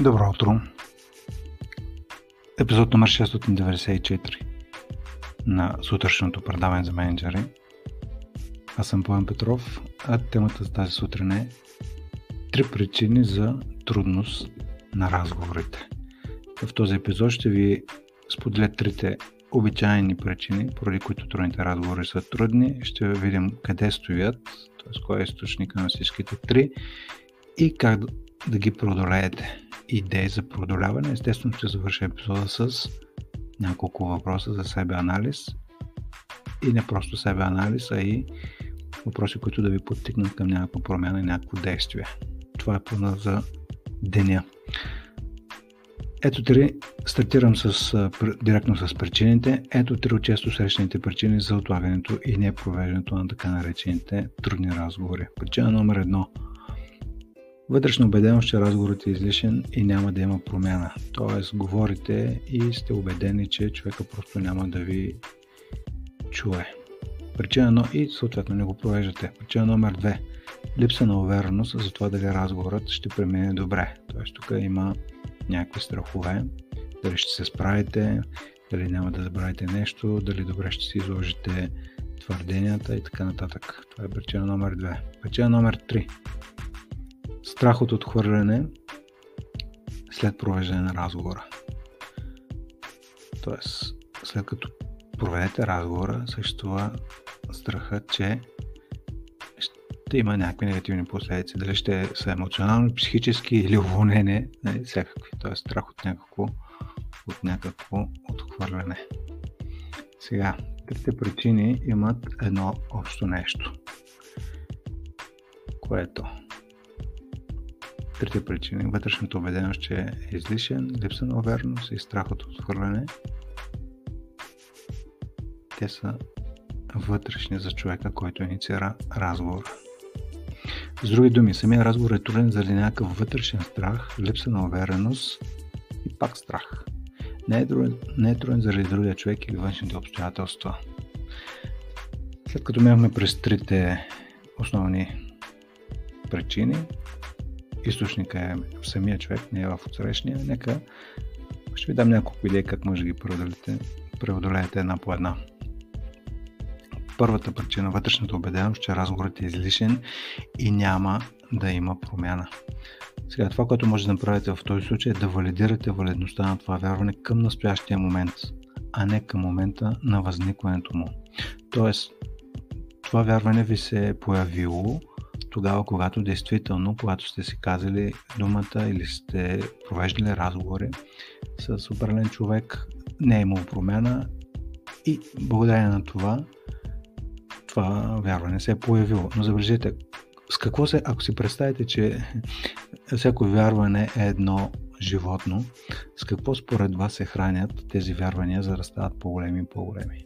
Добро утро! Епизод номер 694 на сутрешното предаване за менеджери. Аз съм Поем Петров, а темата за тази сутрин е Три причини за трудност на разговорите. В този епизод ще ви споделя трите обичайни причини, поради които трудните разговори са трудни. Ще видим къде стоят, т.е. кой е източника на всичките три и как да ги преодолеете. Идеи за преодоляване. Естествено ще завърша епизода с няколко въпроса за себе анализ и не просто себе анализ, а и въпроси, които да ви подтикнат към някаква промяна и някакво действие. Това е плана за деня. Ето три, стартирам с, директно с причините. Ето три от често срещаните причини за отлагането и непровеждането на така наречените трудни разговори. Причина номер едно – Вътрешно убеденост, че разговорът е излишен и няма да има промяна. Тоест, говорите и сте убедени, че човека просто няма да ви чуе. Причина но и съответно не го провеждате. Причина номер две. Липса на увереност за това дали разговорът ще премине добре. Тоест тук има някакви страхове. Дали ще се справите, дали няма да забравите нещо, дали добре ще си изложите твърденията и така нататък. Това е причина номер две. Причина номер три страх от отхвърляне след провеждане на разговора. Тоест, след като проведете разговора, съществува страхът, че ще има някакви негативни последици. Дали ще са емоционално, психически или уволнение, нали, всякакви. Тоест, страх от някакво, от някакво отхвърляне. Сега, трите причини имат едно общо нещо, което трите причини. Вътрешната убеденост, че е излишен, липса на увереност и страх от отхвърляне. Те са вътрешни за човека, който инициира разговора. С други думи, самия разговор е труден заради някакъв вътрешен страх, липса на увереност и пак страх. Не е, труден, не е труден заради другия човек или външните обстоятелства. След като минахме през трите основни причини, източника е в самия човек, не е в отсрещния. Нека ще ви дам няколко идеи как може да ги преодолеете, преодолеете една по една. Първата причина, вътрешната убеденост, че разговорът е излишен и няма да има промяна. Сега, това, което може да направите в този случай е да валидирате валидността на това вярване към настоящия момент, а не към момента на възникването му. Тоест, това вярване ви се е появило тогава, когато действително, когато сте си казали думата или сте провеждали разговори с определен човек, не е имало промяна и благодарение на това това вярване се е появило. Но забележете, с какво се, ако си представите, че всяко вярване е едно животно, с какво според вас се хранят тези вярвания, за да стават по-големи и по-големи?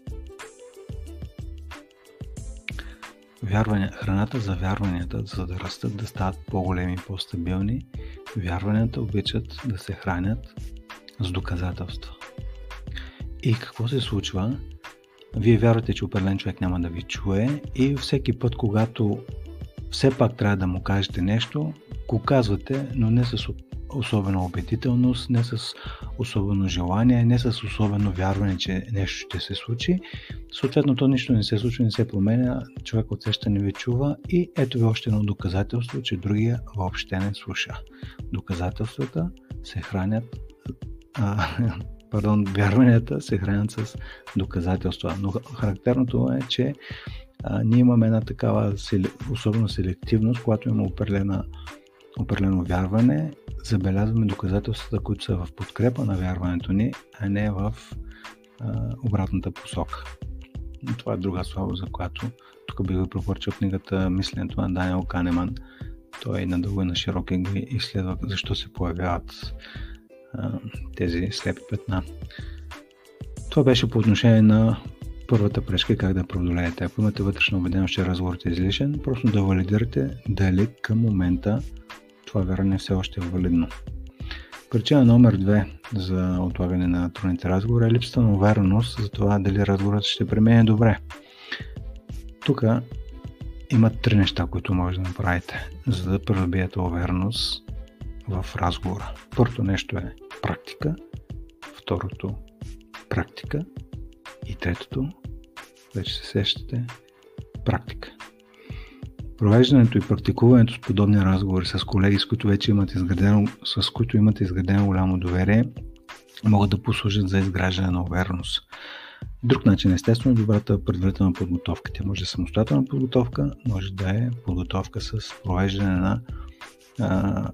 Вярвания, храната за вярванията, за да растат, да стават по-големи и по-стабилни, вярванията обичат да се хранят с доказателства. И какво се случва? Вие вярвате, че определен човек няма да ви чуе и всеки път, когато все пак трябва да му кажете нещо, го казвате, но не с особена убедителност, не с особено желание, не с особено вярване, че нещо ще се случи. Съответно, то нищо не се случва, не се променя, човек от не ви чува и ето ви още едно доказателство, че другия въобще не слуша. Доказателствата се хранят а, пардон, вярванията се хранят с доказателства. Но характерното е, че а, ние имаме една такава особена селективност, когато има определена определено вярване, забелязваме доказателствата, които са в подкрепа на вярването ни, а не в а, обратната посока. Това е друга слава, за която тук би ви препоръчал книгата Мисленето на Даниел Канеман. Той надълго и на широко ги изследва защо се появяват а, тези слепи петна. Това беше по отношение на първата пречка как да преодолеете. Ако имате вътрешна убеденост, че разговорът е излишен, просто да валидирате дали към момента това вярване все още е валидно. Причина номер две за отлагане на трудните разговори е липсата на увереност за това дали разговорът ще премине добре. Тук има три неща, които може да направите, за да придобиете увереност в разговора. Първото нещо е практика, второто практика и третото, вече се сещате, практика. Провеждането и практикуването с подобни разговори с колеги, с които вече имате изградено, с които имате изградено голямо доверие, могат да послужат за изграждане на увереност. Друг начин, естествено, е добрата предварителна подготовка. Тя може да е самостоятелна подготовка, може да е подготовка с провеждане на а,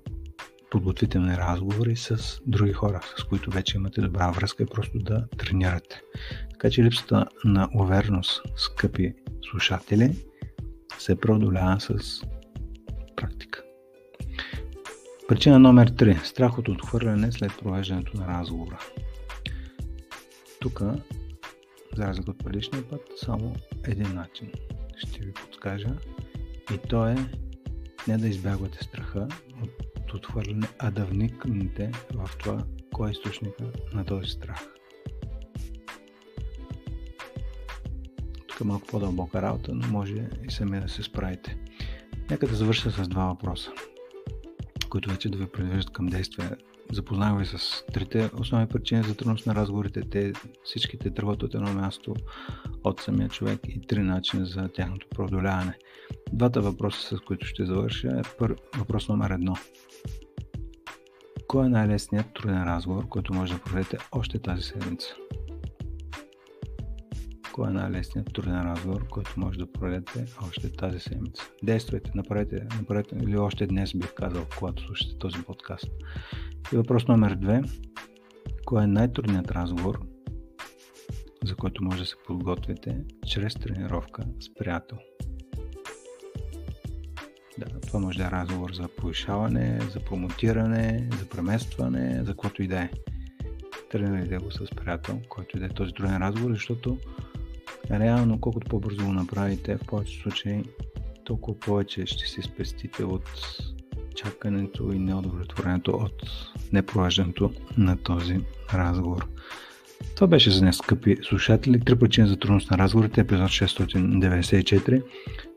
подготвителни разговори с други хора, с които вече имате добра връзка и просто да тренирате. Така че липсата на увереност, скъпи слушатели, се преодолява с практика. Причина номер 3. Страх от отхвърляне след провеждането на разговора. Тук, за разлика от предишния път, само един начин ще ви подскажа и то е не да избягвате страха от отхвърляне, а да вникнете в това, кой е източника на този страх. Тук е малко по-дълбока работа, но може и сами да се справите. Нека да завърша с два въпроса, които вече да ви предвиждат към действие. Запознах ви с трите основни причини за трудност на разговорите. Те всичките тръгват от едно място от самия човек и три начина за тяхното преодоляване. Двата въпроса, с които ще завърша е пър... въпрос номер едно. Кой е най-лесният труден разговор, който може да проведете още тази седмица? Кой е най-лесният труден разговор, който може да проведете още тази седмица? Действайте, направете, направете или още днес бих казал, когато слушате този подкаст. И въпрос номер две. Кой е най-трудният разговор, за който може да се подготвите чрез тренировка с приятел? Да, това може да е разговор за повишаване, за промотиране, за преместване, за каквото и да е. Тренирайте го с приятел, който и да е този труден разговор, защото реално колкото по-бързо го направите, в повечето случаи толкова повече ще се спестите от чакането и неудовлетворението от непровеждането на този разговор. Това беше за днес, скъпи слушатели. Три причини за трудност на разговорите, епизод 694.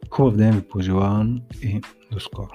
Хубав ден ви пожелавам и до скоро.